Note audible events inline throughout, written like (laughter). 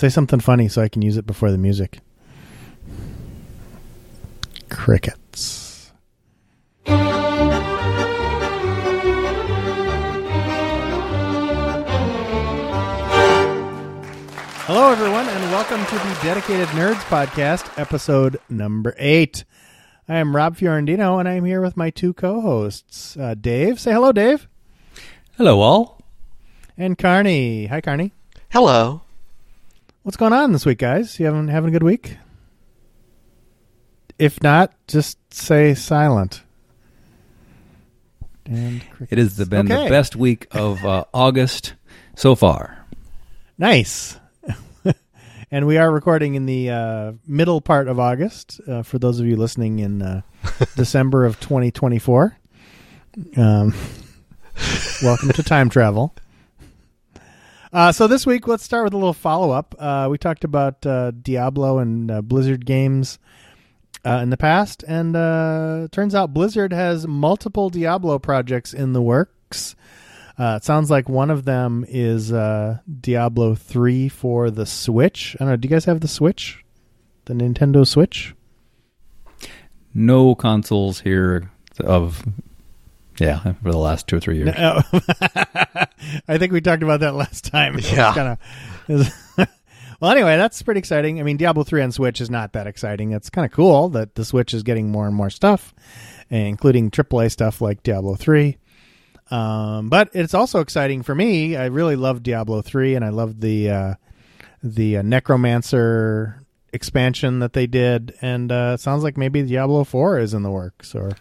Say something funny so I can use it before the music. Crickets. Hello, everyone, and welcome to the Dedicated Nerds Podcast, episode number eight. I am Rob Fiorentino, and I am here with my two co-hosts, uh, Dave. Say hello, Dave, Hello, all. and Carney. Hi, Carney. Hello. What's going on this week, guys? You having having a good week? If not, just say silent. And It has been Okay. the best week of uh, (laughs) August so far. Nice. (laughs) and we are recording in the uh, middle part of August. Uh, for those of you listening in uh, (laughs) December of 2024, um, welcome to time travel. Uh, so this week, let's start with a little follow up. Uh, we talked about uh, Diablo and uh, Blizzard games uh, in the past, and uh, turns out Blizzard has multiple Diablo projects in the works. It sounds like one of them is Diablo 3 for the Switch. I don't know. Do you guys have the Switch? The Nintendo Switch? No consoles here of, yeah, for the last two or three years. Oh. (laughs) I think we talked about that last time. Yeah. kinda- (laughs) well, anyway, that's pretty exciting. I mean, Diablo 3 on Switch is not that exciting. It's kind of cool that the Switch is getting more and more stuff, including AAA stuff like Diablo 3. Um, but it's also exciting for me. I really love Diablo 3 and I love the uh, the uh, Necromancer expansion that they did and uh, sounds like maybe Diablo 4 is in the works or, or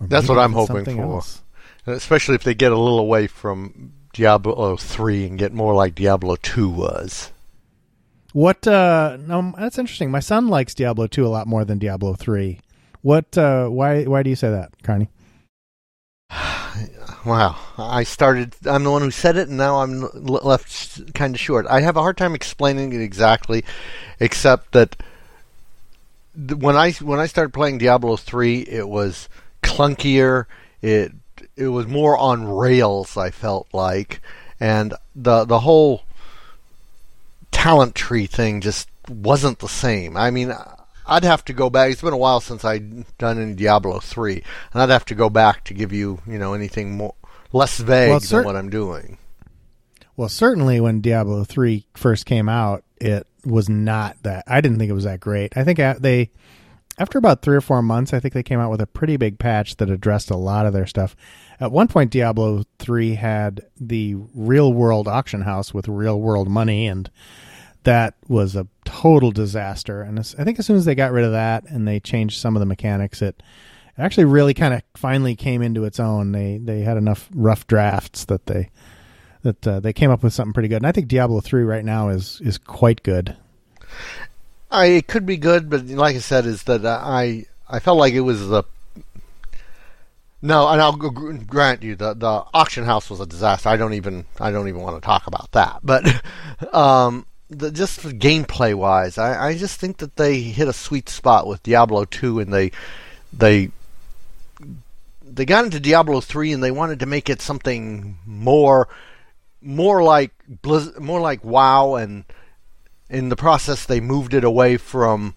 That's what I'm hoping for. else. Especially if they get a little away from Diablo 3 and get more like Diablo 2 was. What? Uh, no, that's interesting. My son likes Diablo two a lot more than Diablo three. What? Uh, why? Why do you say that, Carney? (sighs) Wow. I started, I'm the one who said it, and now I'm l- left kind of short. I have a hard time explaining it exactly, except that th- when I when I started playing Diablo 3, it was clunkier. It it was more on rails. I felt like, and the the whole talent tree thing just wasn't the same. I mean, I'd have to go back. It's been a while since I'd done any Diablo 3, and I'd have to go back to give you, you know, anything more less vague Well, than what I'm doing. Well, certainly when Diablo three first came out, it was not that. I didn't think it was that great. I think uh, they, after about three or four months, I think they came out with a pretty big patch that addressed a lot of their stuff. At one point, Diablo three had the real world auction house with real world money, and that was a total disaster. And I think as soon as they got rid of that and they changed some of the mechanics, it actually really kind of finally came into its own. They they had enough rough drafts that they that uh, they came up with something pretty good. And I think Diablo three right now is is quite good. I it could be good, but like I said, is that I I felt like it was the no, and I'll grant you the the auction house was a disaster. I don't even I don't even want to talk about that. But (laughs) um, the, just gameplay wise, I, I just think that they hit a sweet spot with Diablo two, and they they they got into Diablo three, and they wanted to make it something more more like Blizz, more like WoW, and in the process they moved it away from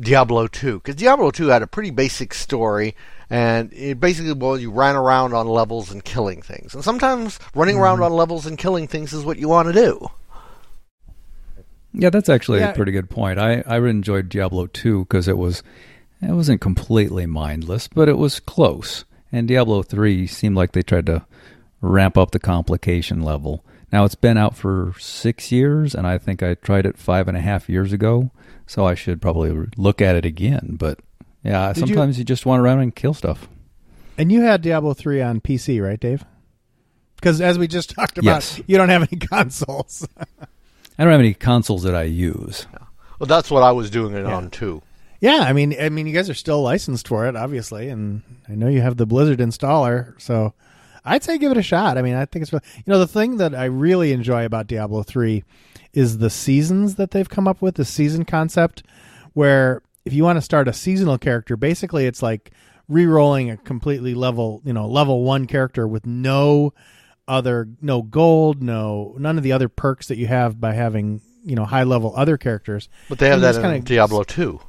Diablo 2 because Diablo 2 had a pretty basic story and it basically well you ran around on levels and killing things and sometimes running around mm-hmm. on levels and killing things is what you want to do Yeah, that's actually Yeah. a pretty good point. I, I enjoyed Diablo 2 because it was it wasn't completely mindless, but it was close. And Diablo 3 seemed like they tried to ramp up the complication level. Now it's been out for six years, and I think I tried it five and a half years ago, so I should probably look at it again. But yeah, Did you- sometimes you, just want to run and kill stuff. And you had Diablo three on PC, right, Dave? Because as we just (laughs) talked about, Yes. you don't have any (laughs) consoles. (laughs) I don't have any consoles that I use. well that's what I was doing it Yeah. on too yeah, I mean, I mean, you guys are still licensed for it, obviously, and I know you have the Blizzard installer, so I'd say give it a shot. I mean, I think it's you know the thing that I really enjoy about Diablo three is the seasons that they've come up with, the season concept, where if you want to start a seasonal character, basically it's like re-rolling a completely level, you know, level one character with no other no gold, no none of the other perks that you have by having you know high level other characters. But they have And that in kinda- Diablo 2.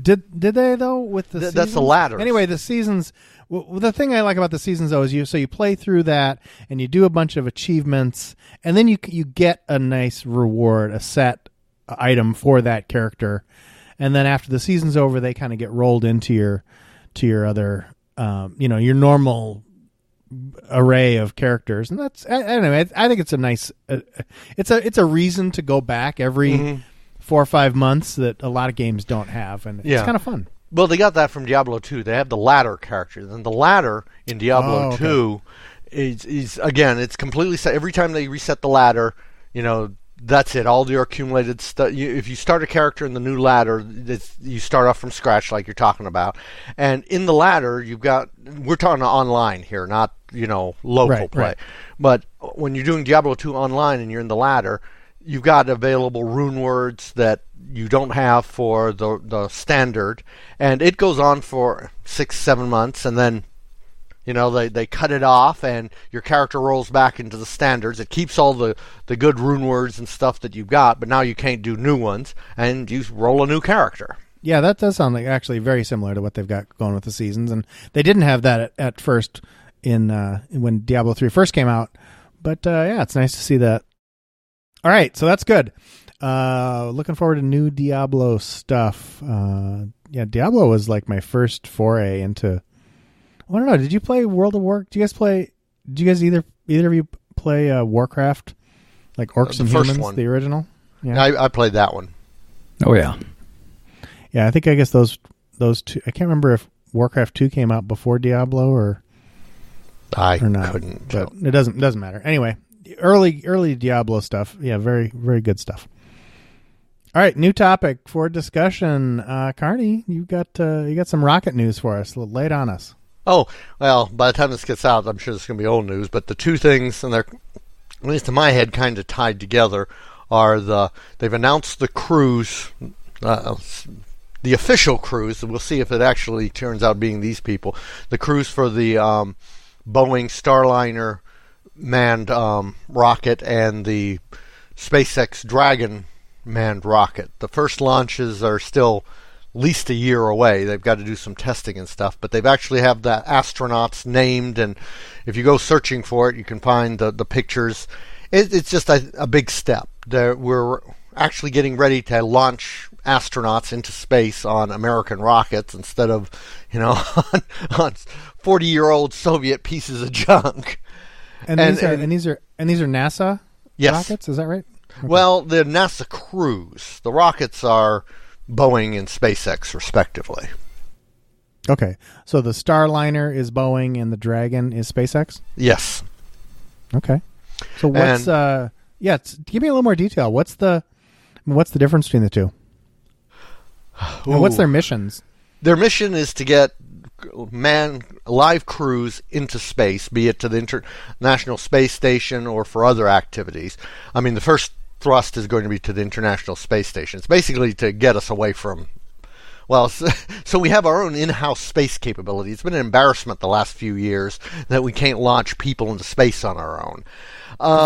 Did did they though with the Th- that's the seasons? ladders. Anyway, the seasons. w- The thing I like about the seasons though is you so you play through that and you do a bunch of achievements and then you you get a nice reward, a set item for that character, and then after the season's over, they kind of get rolled into your to your other um, you know your normal array of characters and that's I, I don't know I, I think it's a nice uh, it's a it's a reason to go back every Mm-hmm. Four or five months that a lot of games don't have and it's kind of fun Well, they got that from Diablo 2. They have the ladder character, and the ladder in Diablo Oh, okay. 2 is, is again, it's completely set. Every time they reset the ladder, you know, that's it. All your accumulated stuff. You, if you start a character in the new ladder, it's, you start off from scratch, like you're talking about. And in the ladder, you've got. We're talking online here, not you know local Right, play. right. But when you're doing Diablo 2 online and you're in the ladder, you've got available rune words that you don't have for the the standard, and it goes on for six, seven months, and then you know they, they cut it off, and your character rolls back into the standards. It keeps all the the good rune words and stuff that you've got, but now you can't do new ones, and you roll a new character. Yeah, that does sound like actually very similar to what they've got going with the seasons, and they didn't have that at, at first in uh, when Diablo three first came out. But uh, yeah, it's nice to see that. All right, so that's good. Uh, looking forward to new Diablo stuff. Uh, yeah, Diablo was like my first foray into. I don't know. Did you play World of War? Do you guys play? Do you guys either either of you play uh, Warcraft, like Orcs the and Humans, one. the original? Yeah. I, I played that one. Oh yeah. Yeah, I think I guess those those two. I can't remember if Warcraft two came out before Diablo or I or not. couldn't. but it doesn't it doesn't matter. Anyway, early early Diablo stuff. Yeah, very very good stuff. All right, new topic for discussion. Uh, Carney, you got uh, you got some rocket news for us. It on us. Oh, well, by the time this gets out, I'm sure is going to be old news, but the two things, and they're, at least in my head, kind of tied together, are the, they've announced the crews, uh, the official crews, we'll see if it actually turns out being these people, the crews for the um, Boeing Starliner manned um, rocket and the SpaceX Dragon manned rocket. The first launches are still least a year away. They've got to do some testing and stuff, but they've actually have the astronauts named, and if you go searching for it, you can find the the pictures. It, it's just a, a big step. There, we're actually getting ready to launch astronauts into space on American rockets instead of, you know, (laughs) on, on forty-year-old Soviet pieces of junk. And, And- these are and- and these are and these are NASA Yes. rockets. Is that right? Well, the NASA crews. the rockets are Boeing and SpaceX, respectively. Okay, so the Starliner is Boeing and the Dragon is SpaceX. Yes. Okay, so what's uh yeah? Give me a little more detail. What's the what's the difference between the two? What's their missions? Their mission is to get man live crews into space, be it to the International Space Station or for other activities. I mean, the first thrust is going to be to the International Space Station. It's basically to get us away from. Well, so, (laughs) so we have our own in-house space capability. It's been an embarrassment the last few years that we can't launch people into space on our own.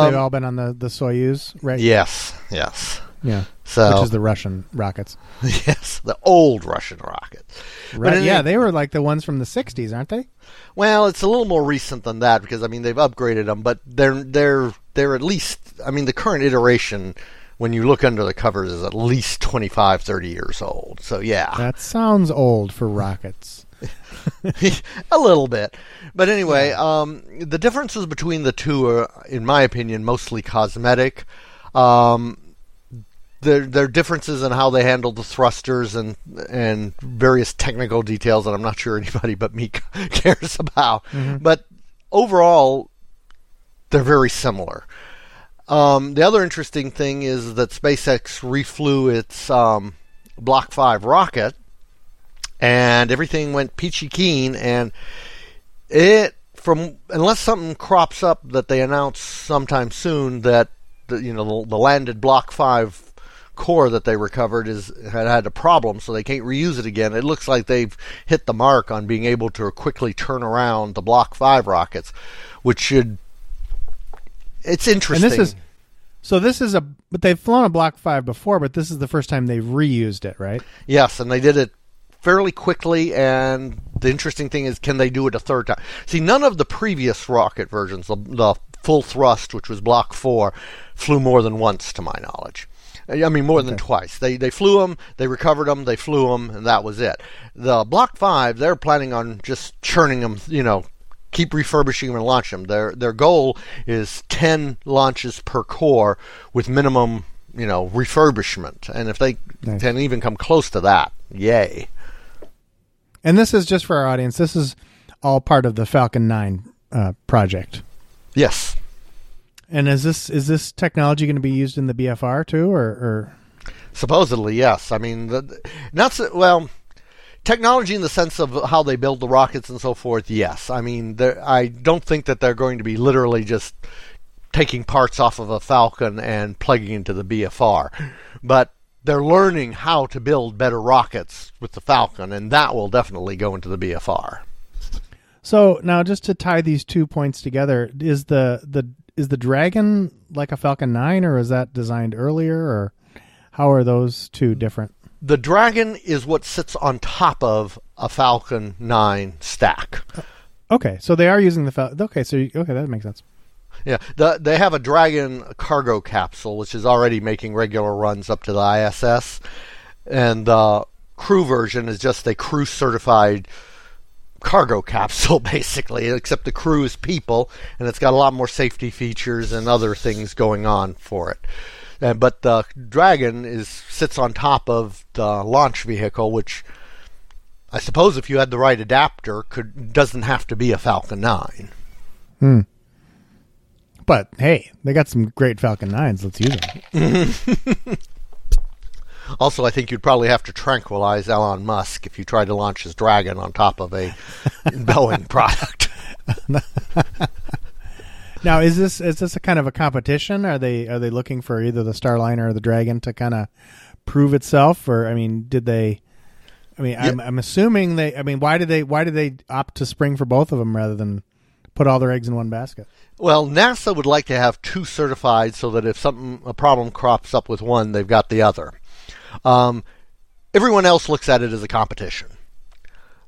They've Um, all been on the the Soyuz, right? yes, yes. Yeah. So Which is the Russian rockets? (laughs) yes, the old Russian rockets. Right. Yeah, they were like the ones from the '60s, aren't they? Well, it's a little more recent than that because I mean they've upgraded them, but they're they're they're at least I mean the current iteration when you look under the covers is at least 25 30 years old. So yeah. That sounds old for rockets. (laughs) (laughs) a little bit. But anyway, um, the differences between the two are in my opinion mostly cosmetic. Um, there, there are differences in how they handle the thrusters and and various technical details that I'm not sure (laughs) anybody but me (laughs) cares about. But overall, they're very similar. Um, the other interesting thing is that SpaceX reflew its um, Block 5 rocket, and everything went peachy keen, and it from unless something crops up that they announce sometime soon that the, you know the, the landed Block 5 core that they recovered is had had a problem, so they can't reuse it again. It looks like they've hit the mark on being able to quickly turn around the Block 5 rockets, which should it's interesting. And this is so this is a but they've flown a Block Five before, but this is the first time they've reused it, right? Yes, and they did it fairly quickly. And the interesting thing is, can they do it a third time? See, none of the previous rocket versions, the, the full thrust, which was Block Four, flew more than once, to my knowledge. I mean, more than twice. They they flew them, they recovered them, they flew them, and that was it. The Block Five, they're planning on just churning them, you know, keep refurbishing them and launch them. Their their goal is ten launches per core with minimum, you know, refurbishment. And if they Nice. can even come close to that, yay! And this is just for our audience. This is all part of the Falcon Nine uh, project. Yes. And is this is this technology going to be used in the BFR too, or, or Supposedly, yes. I mean, the, not so, well. Technology in the sense of how they build the rockets and so forth, yes. I mean, I don't think that they're going to be literally just taking parts off of a Falcon and plugging into the BFR, but they're learning how to build better rockets with the Falcon, and that will definitely go into the BFR. so now just to tie these two points together, is the the is the Dragon like a Falcon Nine, or is that designed earlier, or how are those two different? The Dragon is what sits on top of a Falcon 9 stack. Uh, okay, so they are using the Falcon. Okay, so you, okay, that makes sense. Yeah, the, they have a Dragon cargo capsule, which is already making regular runs up to the ISS, and the crew version is just a crew certified cargo (laughs) capsule, basically. Except the crew is people, and it's got a lot more safety features and other things going on for it. And, but the Dragon is sits on top of the launch vehicle, which I suppose if you had the right adapter, could doesn't have to be a Falcon 9. Hmm. But hey, they got some great Falcon Nines. Let's use them. (laughs) Also, I think you'd probably have to tranquilize Elon Musk if you tried to launch his Dragon on top of a (laughs) Boeing product. (laughs) Now, is this is this a kind of a competition? Are they are they looking for either the Starliner or the Dragon to kind of prove itself, or I mean, did they? I mean, I'm, I'm assuming they. I mean, why did they why did they opt to spring for both of them rather than put all their eggs in one basket? Well, NASA would like to have two certified so that if something a problem crops up with one, they've got the other. Um, everyone else looks at it as a competition.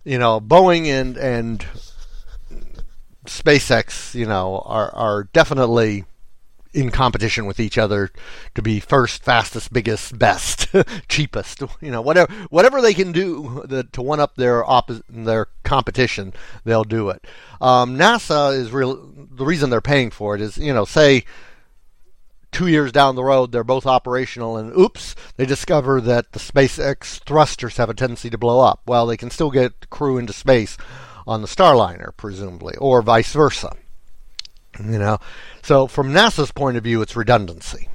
You know, Boeing and and SpaceX, you know, are are definitely in competition with each other to be first, fastest, biggest, best, (laughs) cheapest. (laughs) You know, whatever whatever they can do the, to one up their oppo- their competition, they'll do it. Um, NASA is real. The reason they're paying for it is, you know, say two years down the road they're both operational, and oops, they discover that the SpaceX thrusters have a tendency to blow up. Well, they can still get crew into space on the Starliner, presumably, or vice versa. You know, so from NASA's point of view, it's redundancy.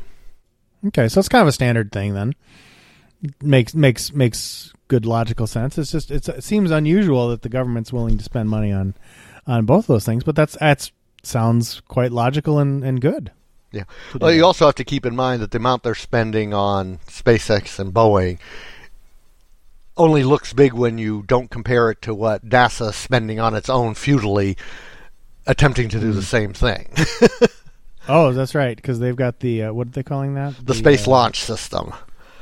Okay, so it's kind of a standard thing then. Makes makes makes good logical sense. It's just it's, it seems unusual that the government's willing to spend money on on both those things, but that's that's sounds quite logical and, and good. Yeah. Well, you also have to keep in mind that the amount they're spending on SpaceX and Boeing only looks big when you don't compare it to what NASA is spending on its own futilely attempting to do the same thing. (laughs) Oh, that's right, because they've got the uh, what are they calling that? the Space uh, Launch System.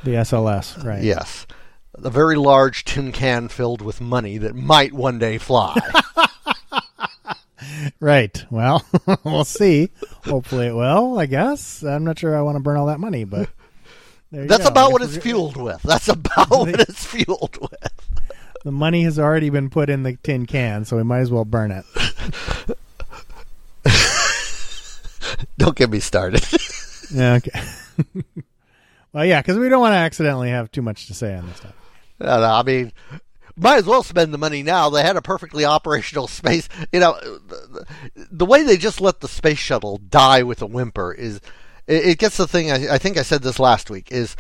the SLS, right? Yes. A very large tin can filled with money that might one day fly. (laughs) Right. Well, (laughs) we'll see. Hopefully, it will. I guess. I'm not sure I want to burn all that money, but there you That's go. about what it's fueled with. That's about what (laughs) it's fueled with. The money has already been put in the tin can, so we might as well burn it. (laughs) Don't get me started. Yeah, okay. well, yeah, because we don't want to accidentally have too much to say on this stuff. I mean, might as well spend the money now. They had a perfectly operational (laughs) space. You know, the, the way they just let the space shuttle die with a whimper is it, it gets the thing. I, I think I said this last week is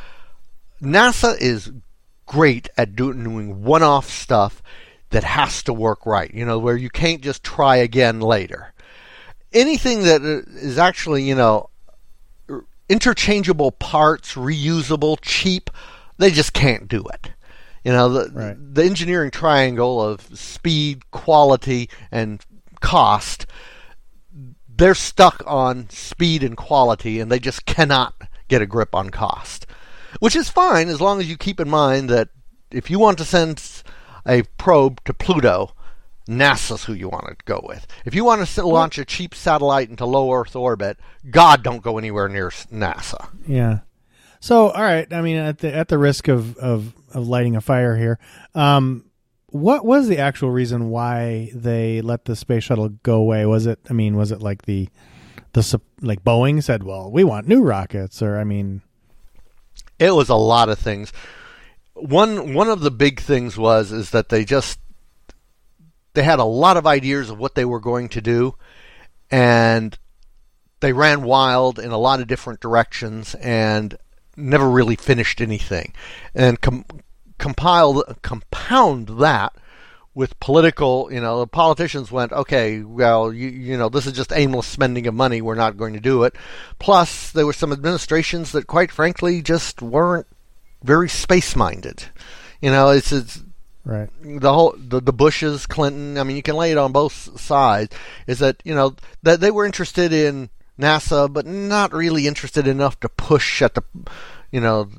NASA is great at doing one-off stuff that has to work right. You know, where you can't just try again later. Anything that uh, actually, you know, interchangeable parts, reusable, cheap, they just can't do it. You know, the, Right. the engineering triangle of speed, quality, and cost they're stuck on speed and quality, and they just cannot get a grip on cost. Which is fine as long as you keep in mind that if you want to send a probe to Pluto, NASA's who you want to go with. If you want to launch a cheap satellite into low Earth orbit, God, don't go anywhere near NASA. Yeah. So, all right. I mean, at the at the risk of of, of lighting a fire here, um, what was the actual reason why they let the space shuttle go away? Was it? I mean, was it like the the like Boeing said, "Well, we want new rockets," or I mean, it was a lot of things. One one of the big things was is that they just they had a lot of ideas of what they were going to do, and they ran wild in a lot of different directions and never really finished anything. And com- compiled compound that with political, you know, the politicians went, okay, well, you, you know, this is just aimless spending of money. We're not going to do it. Plus, there were some administrations that, quite frankly, just weren't very space minded. You know, it's, it's right the whole the, the Bushes, Clinton. I mean, you can lay it on both sides. Is that you know that they were interested in NASA, but not really interested enough to push at the, you know,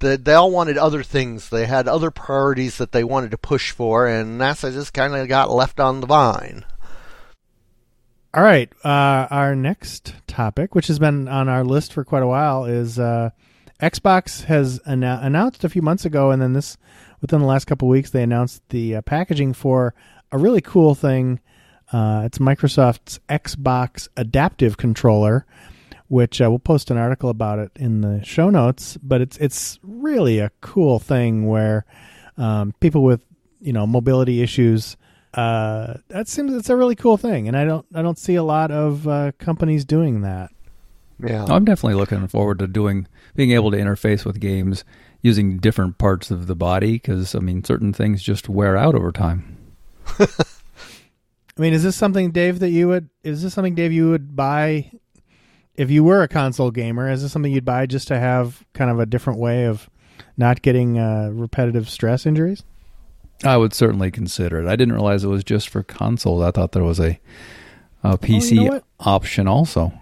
they, they all wanted other things. They had other priorities that they wanted to push for, and NASA just kind of got left on the vine. All right. Uh, our next topic, which has been on our list for quite a while, is uh, Xbox has annou- announced a few months ago, and then this within the last couple weeks, they announced the uh, packaging for a really cool thing. Uh, it's Microsoft's Xbox Adaptive Controller which uh, we'll post an article about it in the show notes. But it's it's really a cool thing where um, people with you know mobility issues. Uh, that seems it's a really cool thing, and I don't I don't see a lot of uh, companies doing that. Yeah, I'm definitely looking forward to doing being able to interface with games using different parts of the body because I mean certain things just wear out over time. (laughs) I mean, is this something, Dave, that you would? Is this something, Dave, you would buy if you were a console gamer, is this something you'd buy just to have kind of a different way of not getting uh, repetitive stress injuries? I would certainly consider it. I didn't realize it was just for consoles. I thought there was a, a PC oh, you know option also.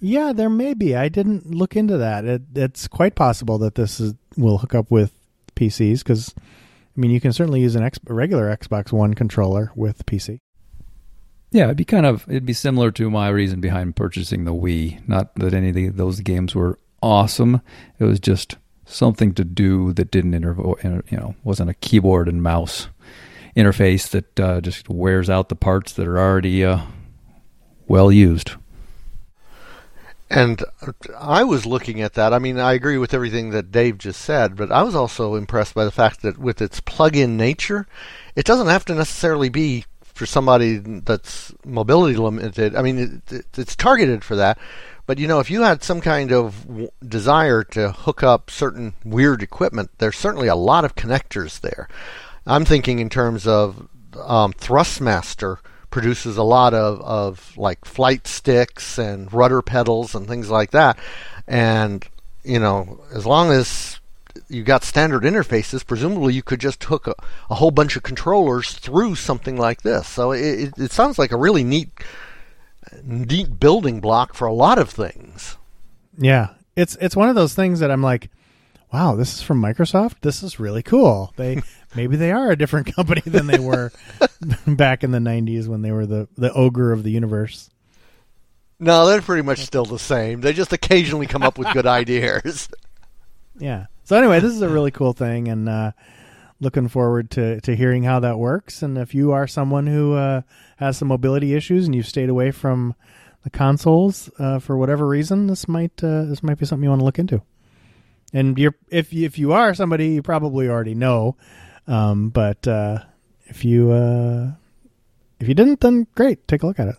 Yeah, there may be. I didn't look into that. It, it's quite possible that this is, will hook up with PCs because, I mean, you can certainly use an X, a regular Xbox One controller with PC. Yeah, it'd be kind of it'd be similar to my reason behind purchasing the Wii. Not that any of the, those games were awesome. It was just something to do that didn't inter- you know wasn't a keyboard and mouse interface that uh, just wears out the parts that are already uh, well used. And I was looking at that. I mean, I agree with everything that Dave just said, but I was also impressed by the fact that with its plug-in nature, it doesn't have to necessarily be for somebody that's mobility limited. I mean, it, it, it's targeted for that. But you know, if you had some kind of w- desire to hook up certain weird equipment, there's certainly a lot of connectors there. I'm thinking in terms of um, Thrustmaster produces a lot of, of like flight sticks and rudder pedals and things like that. And you know, as long as you got standard interfaces, presumably you could just hook a, a, whole bunch of controllers through something like this. So it, it, sounds like a really neat, neat building block for a lot of things. Yeah, it's it's one of those things that I'm like, wow, this is from Microsoft. This is really cool. They (laughs) maybe they are a different company than they were (laughs) back in the '90s when they were the the ogre of the universe. No, they're pretty much still the same. They just occasionally come up with good (laughs) ideas. Yeah. So anyway, this is a really cool thing, and uh, looking forward to to hearing how that works. And if you are someone who uh, has some mobility issues and you've stayed away from the consoles uh, for whatever reason, this might uh, this might be something you want to look into. And you're if if you are somebody you probably already know, um, but uh, if you uh, if you didn't, then great, take a look at it.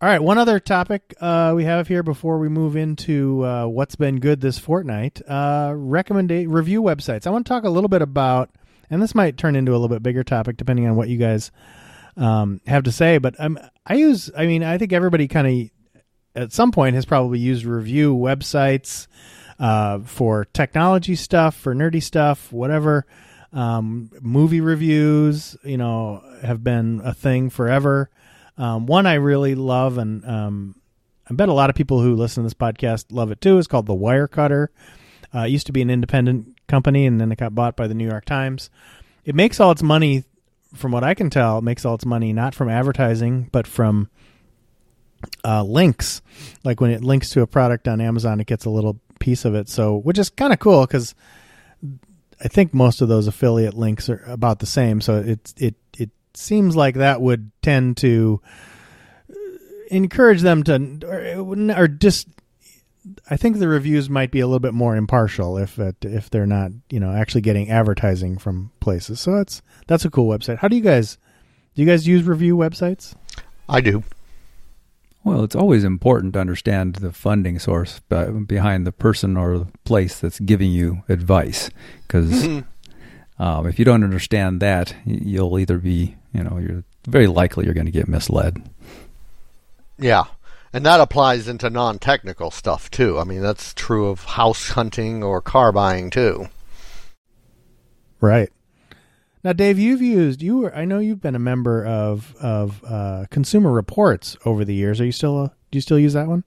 All right, one other topic uh, we have here before we move into uh, what's been good this fortnight. Uh, recommend review websites. I want to talk a little bit about, and this might turn into a little bit bigger topic depending on what you guys um, have to say. But um, I use, I mean, I think everybody kind of at some point has probably used review websites uh, for technology stuff, for nerdy stuff, whatever. Um, movie reviews, you know, have been a thing forever. Um, one I really love, and um, I bet a lot of people who listen to this podcast love it too. Is called the Wirecutter. Uh, it used to be an independent company, and then it got bought by the New York Times. It makes all its money, from what I can tell, it makes all its money not from advertising, but from uh, links. Like when it links to a product on Amazon, it gets a little piece of it. So, which is kind of cool because I think most of those affiliate links are about the same. So it it it seems like that would tend to encourage them to or, or just I think the reviews might be a little bit more impartial if it, if they're not you know actually getting advertising from places. So that's that's a cool website. How do you guys do? You guys use review websites? I do. Well, it's always important to understand the funding source behind the person or the place that's giving you advice, because mm-hmm. um, if you don't understand that, you'll either be, you know, you're very likely you're going to get misled. Yeah, and that applies into non-technical stuff too. I mean, that's true of house hunting or car buying too. Right. Now, Dave, you've used you. Were, I know you've been a member of of uh, Consumer Reports over the years. Are you still? A, do you still use that one?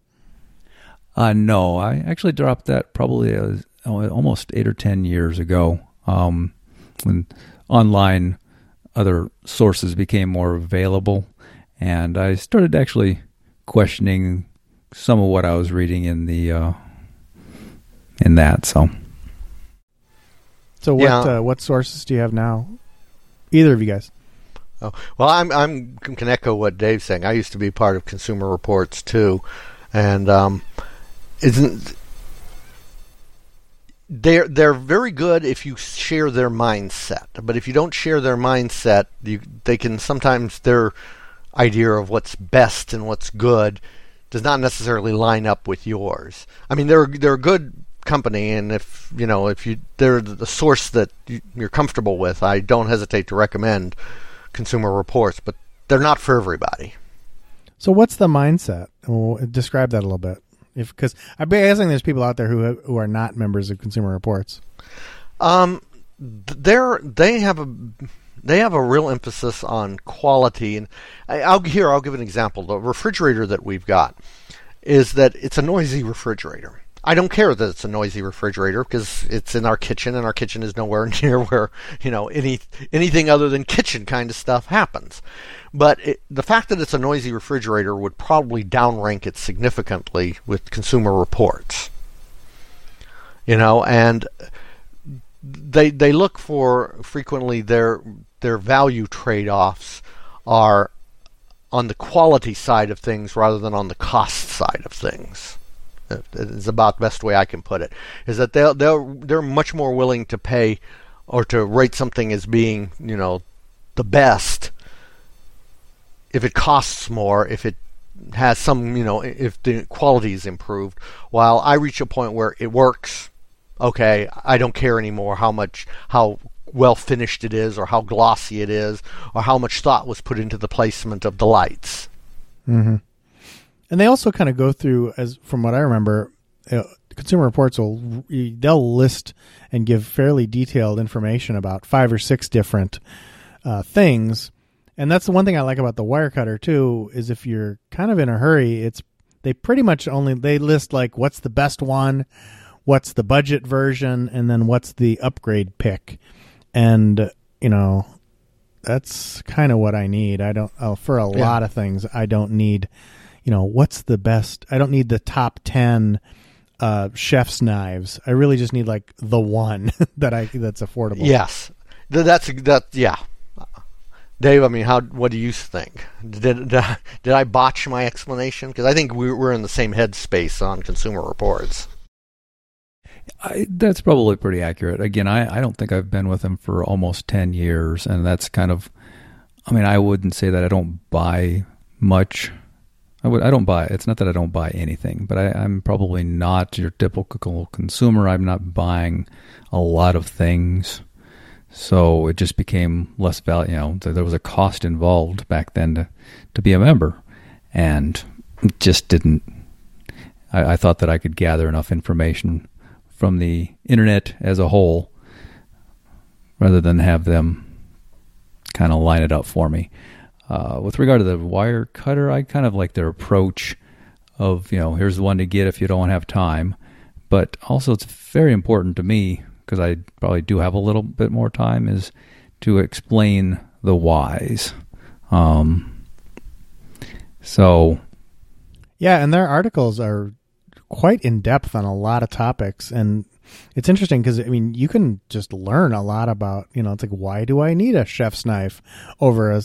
Uh, no, I actually dropped that probably uh, almost eight or ten years ago um, when online other sources became more available, and I started actually questioning some of what I was reading in the uh, in that. So, so what yeah. uh, what sources do you have now? Either of you guys. Oh well, I'm I'm can echo what Dave's saying. I used to be part of Consumer Reports too, and um, isn't they're they're very good if you share their mindset, but if you don't share their mindset, you, they can sometimes their idea of what's best and what's good does not necessarily line up with yours. I mean, they're they're a good company, and if you know if you they're the source that you're comfortable with, I don't hesitate to recommend Consumer Reports, but they're not for everybody. So, what's the mindset? describe that a little bit, if because I'm guessing there's people out there who who are not members of Consumer Reports. Um, they're they have a they have a real emphasis on quality, and I, will here I'll give an example. The refrigerator that we've got is that it's a noisy refrigerator I don't care that it's a noisy refrigerator because it's in our kitchen, and our kitchen is nowhere (laughs) near where you know any anything other than kitchen kind of stuff happens. But it, the fact that it's a noisy refrigerator would probably downrank it significantly with Consumer Reports. You know, and they they look for frequently their their value trade offs are on the quality side of things rather than on the cost side of things is about the best way I can put it. Is that they they they're much more willing to pay or to rate something as being you know the best if it costs more, if it has some you know if the quality is improved. While I reach a point where it works, okay, I don't care anymore how much how well finished it is or how glossy it is or how much thought was put into the placement of the lights. Mm-hmm. And they also kind of go through, as from what I remember, uh, Consumer Reports will they'll list and give fairly detailed information about five or six different uh, things. And that's the one thing I like about the Wirecutter too is if you're kind of in a hurry, it's they pretty much only they list like what's the best one, what's the budget version, and then what's the upgrade pick. And you know, that's kind of what I need. I don't uh, for a yeah. lot of things I don't need you know, what's the best? I don't need the top 10 uh, chef's knives. I really just need like the one (laughs) that I that's affordable. Yes. That's that yeah. Dave, I mean, how? What do you think? Did (laughs) did I, did I botch my explanation? Because I think we, we're in the same headspace on Consumer Reports. I, that's probably pretty accurate. Again, I, I don't think I've been with them for almost ten years, and that's kind of. I mean, I wouldn't say that I don't buy much I would. I don't buy. It's not that I don't buy anything, but I, I'm probably not your typical consumer. I'm not buying a lot of things, so it just became less value. You know, there was a cost involved back then to to be a member, and just didn't. I, I thought that I could gather enough information from the internet as a whole, rather than have them kind of line it up for me. Uh, with regard to the Wirecutter, I kind of like their approach of you know here's the one to get if you don't have time, but also it's very important to me because I probably do have a little bit more time is to explain the whys. Um, so Yeah, and their articles are quite in depth on a lot of topics, and it's interesting because I mean you can just learn a lot about you know it's like why do I need a chef's knife over a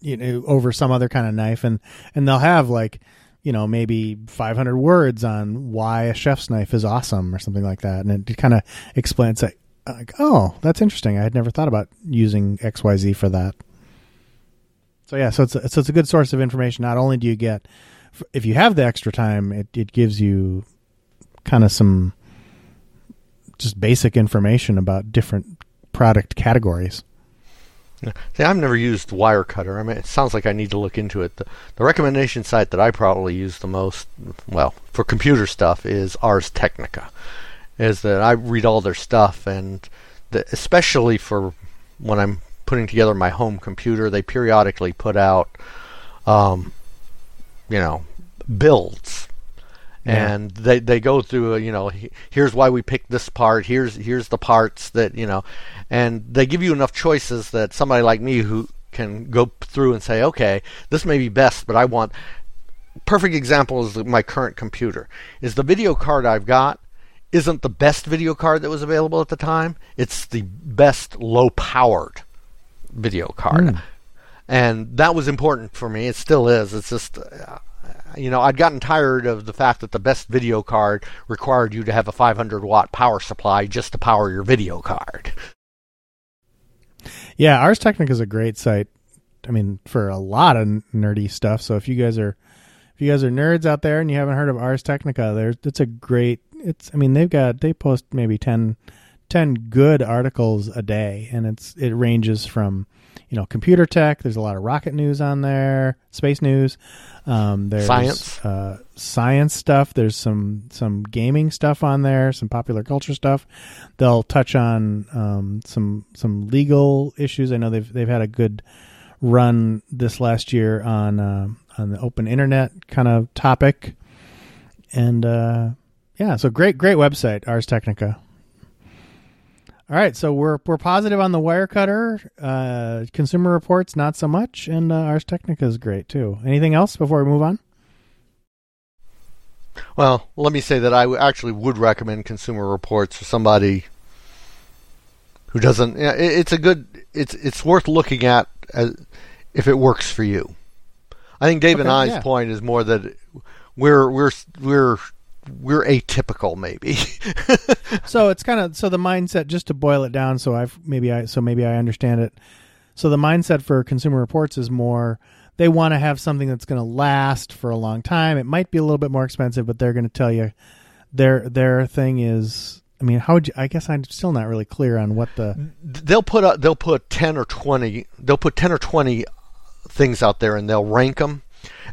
you know, over some other kind of knife, and and they'll have like you know maybe 500 words on why a chef's knife is awesome or something like that, and it kind of explains like like oh that's interesting I had never thought about using X Y Z for that. So yeah, so it's a, so it's a good source of information. Not only do you get if you have the extra time, it, it gives you kind of some just basic information about different product categories. See, I've never used Wirecutter. I mean, it sounds like I need to look into it. The, the recommendation site that I probably use the most, well, for computer stuff, is Ars Technica. Is that I read all their stuff, and the, especially for when I'm putting together my home computer, they periodically put out, um, you know, builds yeah. and they they go through a, you know here's why we picked this part here's here's the parts that you know and they give you enough choices that somebody like me who can go through and say okay this may be best but I want perfect example is my current computer. Is the video card I've got isn't the best video card that was available at the time? It's the best low powered video card. Mm. and that was important for me. It still is. It's just uh, you know, I'd gotten tired of the fact that the best video card required you to have a 500 watt power supply just to power your video card. Yeah, Ars Technica is a great site. I mean, for a lot of nerdy stuff. So if you guys are if you guys are nerds out there and you haven't heard of Ars Technica, there's it's a great it's I mean, they've got they post maybe 10 10 good articles a day and it's it ranges from you know computer tech. There's a lot of rocket news on there, space news. Um, there's science, uh, science stuff. There's some some gaming stuff on there, some popular culture stuff. They'll touch on um, some some legal issues. I know they've they've had a good run this last year on uh, on the open internet kind of topic, and uh, yeah, so great great website, Ars Technica. All right, so we're we're positive on the Wirecutter. Uh, Consumer Reports, not so much, and uh, Ars Technica is great too. Anything else before we move on? Well, let me say that I actually would recommend Consumer Reports for somebody who doesn't. It's a good. It's it's worth looking at as, if it works for you. I think Dave okay, and I's yeah. point is more that we're we're we're we're atypical maybe (laughs) so it's kind of so the mindset just to boil it down so i've maybe i so maybe i understand it so the mindset for consumer reports is more they want to have something that's going to last for a long time it might be a little bit more expensive but they're going to tell you their their thing is I mean, how would you? I guess I'm still not really clear on what the. They'll put a, they'll put ten or twenty. They'll put ten or twenty things out there, and they'll rank them,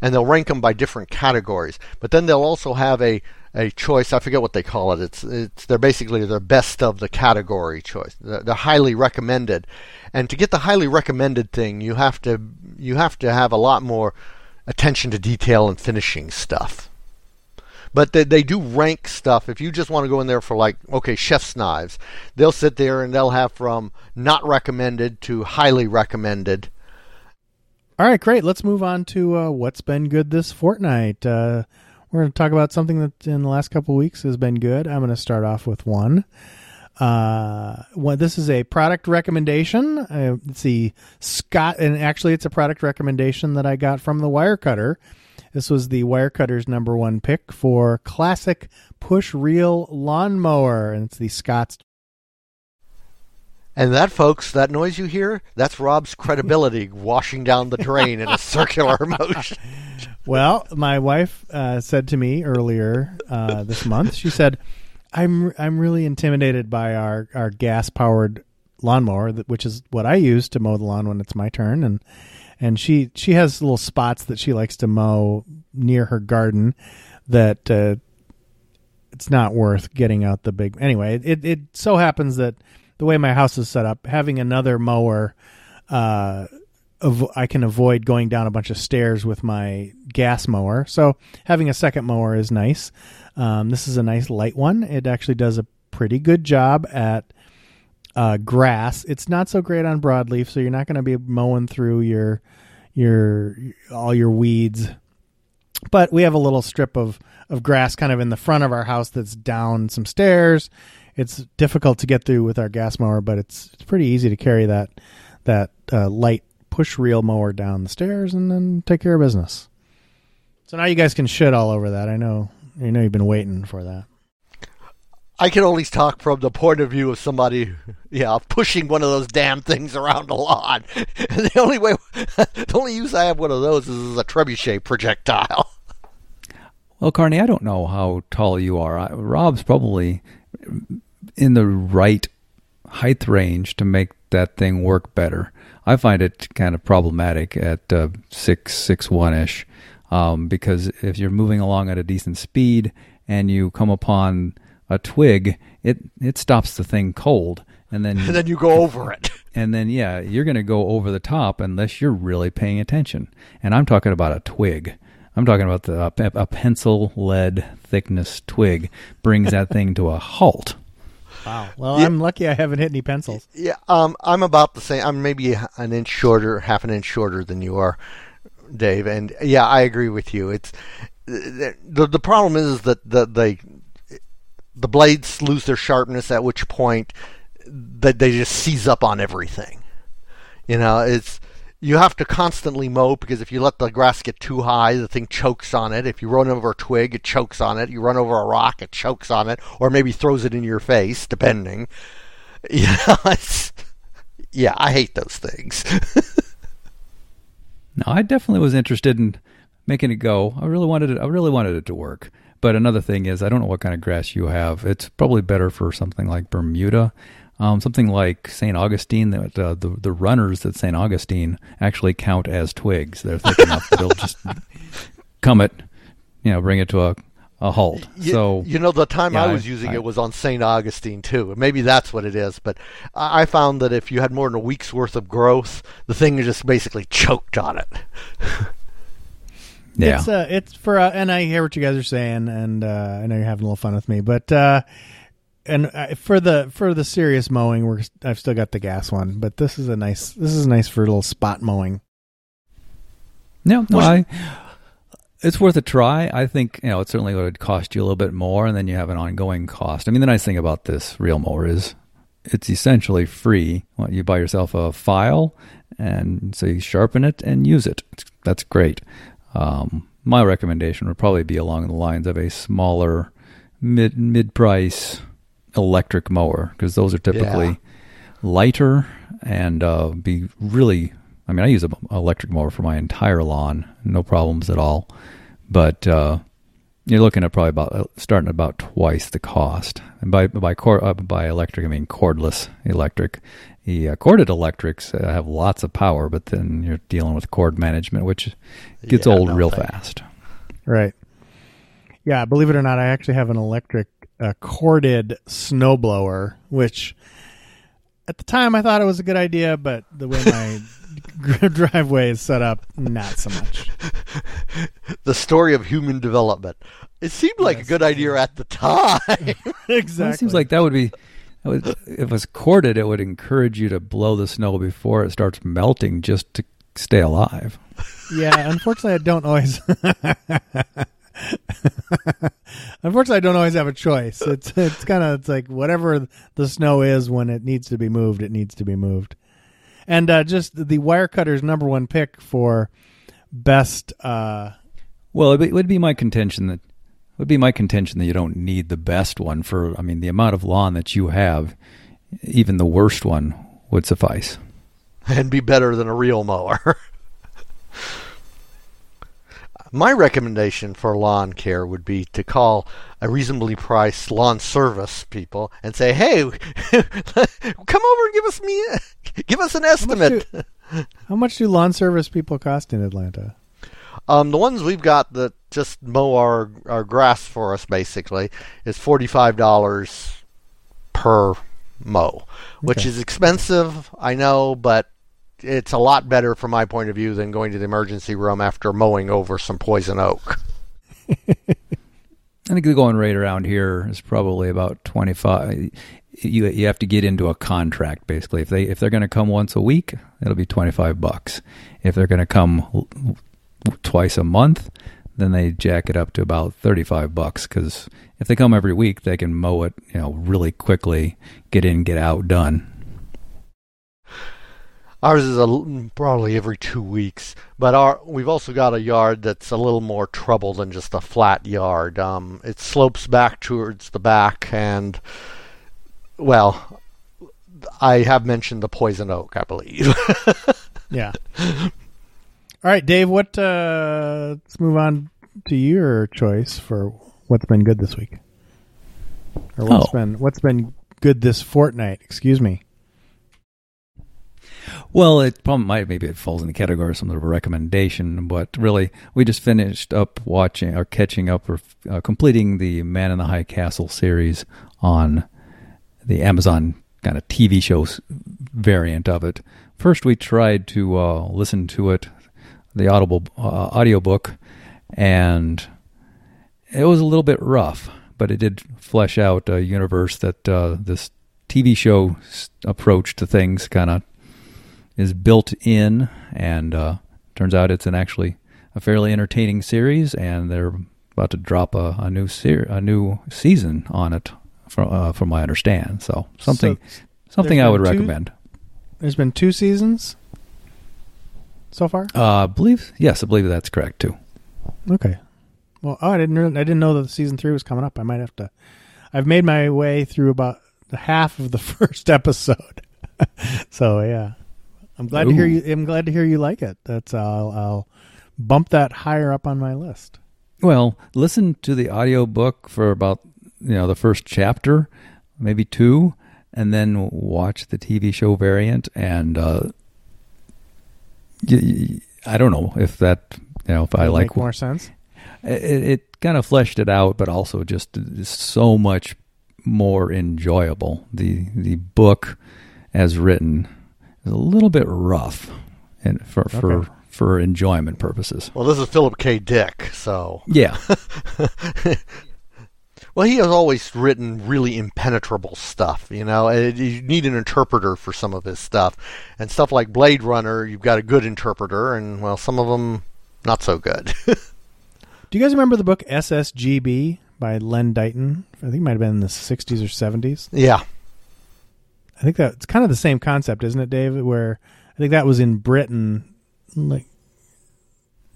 and they'll rank them by different categories. But then they'll also have a a choice. I forget what they call it. It's it's they're basically the best of the category choice. They're, they're, highly recommended, and to get the highly recommended thing, you have to you have to have a lot more attention to detail and finishing stuff. But they, they do rank stuff. If you just want to go in there for like okay, chef's knives, they'll sit there and they'll have from not recommended to highly recommended. All right, great. Let's move on to uh, what's been good this fortnight. Uh, we're going to talk about something that in the last couple weeks has been good. I'm going to start off with one. Uh, well, this is a product recommendation. Uh, it's the Scott, and actually, it's a product recommendation that I got from the Wirecutter. This was the Wirecutter's number one pick for classic push reel lawnmower, and it's the Scott's and that, folks, that noise you hear, that's Rob's credibility washing down the drain in a (laughs) circular motion. Well, my wife uh, said to me earlier uh, this month, she said, "I'm I'm really intimidated by our our gas powered lawnmower, which is what I use to mow the lawn when it's my turn." And and she she has little spots that she likes to mow near her garden that uh, it's not worth getting out the big. Anyway, it it so happens that the way my house is set up, having another mower uh, av- I can avoid going down a bunch of stairs with my gas mower. So having a second mower is nice. Um, this is a nice light one. It actually does a pretty good job at uh, grass. It's not so great on broadleaf, so you're not going to be mowing through your your all your weeds. But we have a little strip of of grass kind of in the front of our house that's down some stairs. It's difficult to get through with our gas mower, but it's it's pretty easy to carry that that uh, light push reel mower down the stairs and then take care of business. So now you guys can shit all over that. I know I know you've been waiting for that. I can only talk from the point of view of somebody, yeah, pushing one of those damn things around the lawn. And the only way, (laughs) the only use I have one of those is as a trebuchet projectile. (laughs) Well, Carney, I don't know how tall you are. I, Rob's probably in the right height range to make that thing work better. I find it kind of problematic at uh, six six one ish, um, because if you're moving along at a decent speed and you come upon a twig, it it stops the thing cold, and then (laughs) And then you go over it. (laughs) and then yeah, you're going to go over the top unless you're really paying attention. And I'm talking about a twig. I'm talking about the a, a pencil lead thickness twig brings that thing to a halt. Wow. Well, Yeah. I'm lucky I haven't hit any pencils. Yeah, um, I'm about the same. I'm maybe an inch shorter, half an inch shorter than you are, Dave. And yeah, I agree with you. It's the the problem is that the the the blades lose their sharpness. At which point, that they just seize up on everything. You know, it's you have to constantly mow because if you let the grass get too high, the thing chokes on it. If you run over a twig, it chokes on it. You run over a rock, it chokes on it, or maybe throws it in your face, depending. (laughs) It's, yeah, I hate those things. (laughs) No, I definitely was interested in making it go. I really wanted it. I really wanted it to work. But another thing is, I don't know what kind of grass you have. It's probably better for something like Bermuda, um, something like St. Augustine. That uh, the the runners at St. Augustine actually count as twigs. They're thick enough that they'll just (laughs) come it, you know, bring it to a a halt. You, so you know, the time yeah, I was I- using I- it was on St. Augustine too. Maybe that's what it is. But I I found that if you had more than a week's worth of growth, the thing just basically choked on it. yeah, It's uh, it's for uh, and I hear what you guys are saying, and uh, I know you're having a little fun with me, but uh, and uh, for the for the serious mowing, we're I've still got the gas one, but this is a nice this is nice for a little spot mowing. No, no, I. It's worth a try. I think you know it certainly would cost you a little bit more, and then you have an ongoing cost. I mean, the nice thing about this reel mower is it's essentially free. Well, you buy yourself a file, and so you sharpen it and use it. That's great. Um, my recommendation would probably be along the lines of a smaller, mid mid price electric mower because those are typically Yeah. lighter and uh, be really. I mean, I use an electric mower for my entire lawn, no problems at all. But uh, you're looking at probably about uh, starting at about twice the cost. And by by cord, uh, by electric, I mean cordless electric. The uh, corded electrics uh, have lots of power, but then you're dealing with cord management, which gets Yeah, old no real thank- fast. Right. Yeah, believe it or not, I actually have an electric uh, corded snowblower, which at the time I thought it was a good idea, but the way my (laughs) driveway is set up, not so much. (laughs) The story of human development. It seemed like Yes. a good idea at the time. (laughs) exactly. Well, it seems like that would be. that would- If it was corded, it would encourage you to blow the snow before it starts melting, just to stay alive. yeah. Unfortunately, I don't always. (laughs) unfortunately, I don't always have a choice. It's it's kind of it's like whatever the snow is when it needs to be moved, it needs to be moved. And uh, just the Wirecutter's number one pick for best. Uh, Well, it would- be my contention that it would be my contention that you don't need the best one for. I mean, the amount of lawn that you have, even the worst one would suffice. (laughs) and be better than a real mower. (laughs) My recommendation for lawn care would be to call a reasonably priced lawn service people and say, "Hey, (laughs) come over and give us me give us an estimate." (laughs) How much do lawn service people cost in Atlanta? Um, the ones we've got that just mow our our grass for us basically is forty five dollars per mow, which Okay. is expensive, I know, but it's a lot better from my point of view than going to the emergency room after mowing over some poison oak. (laughs) I think the going rate around here is probably about twenty five. You you have to get into a contract basically. If they if they're going to come once a week, it'll be twenty five bucks. If they're going to come twice a month, then they jack it up to about thirty five bucks. Because if they come every week, they can mow it you know really quickly, get in, get out, done. Ours is a, l- probably every two weeks, but our we've also got a yard that's a little more trouble than just a flat yard. Um, it slopes back towards the back, and well, I have mentioned the poison oak, I believe. (laughs) Yeah. All right, Dave. What? Uh, let's move on to your choice for what's been good this week, or what's Oh. been what's been good this fortnight. Excuse me. Well, it probably might maybe it falls in the category of some sort of a recommendation, but really, we just finished up watching or catching up or uh, completing the Man in the High Castle series on the Amazon kind of TV show variant of it. First, we tried to uh, listen to it, the audible uh, audiobook, and it was a little bit rough, but it did flesh out a universe that uh, this TV show approach to things kind of is built in, and uh, turns out it's an actually a fairly entertaining series, and they're about to drop a, a new ser- a new season on it, from uh, from what I understand. So something So something I would two- recommend. there's been two seasons so far. Uh, I believe yes, I believe that's correct too. Okay. Well, oh, I didn't. Really, I didn't know that season three was coming up. I might have to. I've made my way through about the half of the (laughs) first episode. (laughs) so yeah, I'm glad to hear you. I'm glad to hear you like it. That's I'll, I'll bump that higher up on my list. Well, listen to the audiobook for about you know the first chapter, maybe two, and then watch the TV show variant. And uh, y- y- I don't know if that you know if I like more sense. it, it kind of fleshed it out, but also just so much more enjoyable. The the book, as written, a little bit rough, and for for Okay. for enjoyment purposes. well, this is Philip K. Dick, so Yeah, (laughs) Well, he has always written really impenetrable stuff. You know, you need an interpreter for some of his stuff, and stuff like Blade Runner. You've got a good interpreter, and well, some of them not so good. (laughs) Do you guys remember the book SSGB by Len Deighton? I think it might have been in the 60s or 70s. yeah, I think that it's kind of the same concept, isn't it, David? Where I think that was in Britain, like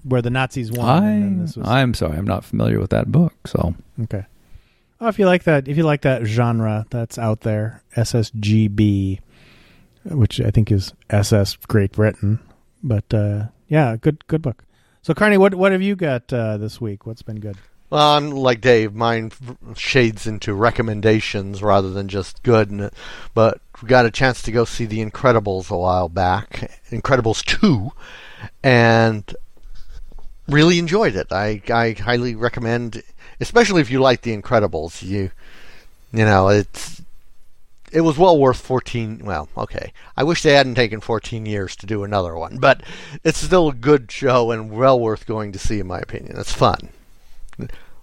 where the Nazis won. and I this was, I'm sorry, I'm not familiar with that book. So okay. Oh, if you like that, if you like that genre, that's out there. SSGB, which I think is SS Great Britain, but uh, yeah, good good book. So, Carney, what what have you got uh, this week? What's been good? well, I'm like Dave. Mine shades into recommendations rather than just good. But we got a chance to go see The Incredibles a while back, Incredibles two, and really enjoyed it. I I highly recommend, especially if you like The Incredibles. You you know it's it was well worth 14 well okay i wish they hadn't taken 14 years to do another one but it's still a good show and well worth going to see in my opinion it's fun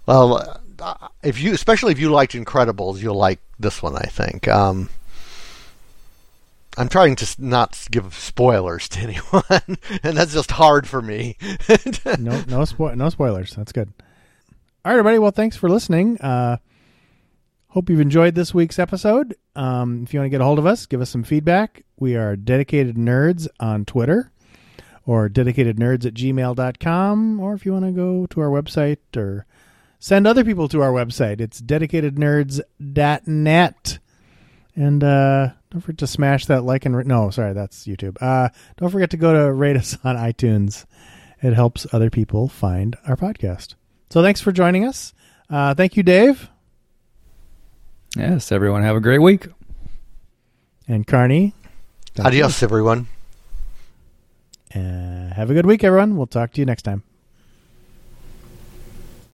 well uh, if you especially if you liked incredibles you'll like this one i think um, i'm trying to not give spoilers to (laughs) anyone and that's just hard for me no (laughs) no spo- no spoilers. That's good. All right, everybody. Well, thanks for listening. Uh, hope you've enjoyed this week's episode. Um, if you want to get a hold of us, give us some feedback. We are dedicated nerds on Twitter or dedicatednerds at gmail.com. Or if you want to go to our website or send other people to our website, it's dedicatednerds.net. And uh, don't forget to smash that like and re- no, sorry, that's YouTube. Uh, don't forget to go to rate us (laughs) on iTunes. It helps other people find our podcast. So thanks for joining us. Uh, thank you, Dave yes, everyone have a great week. and Carney. Thank you. adios everyone Uh, have a good week, everyone. We'll talk to you next time.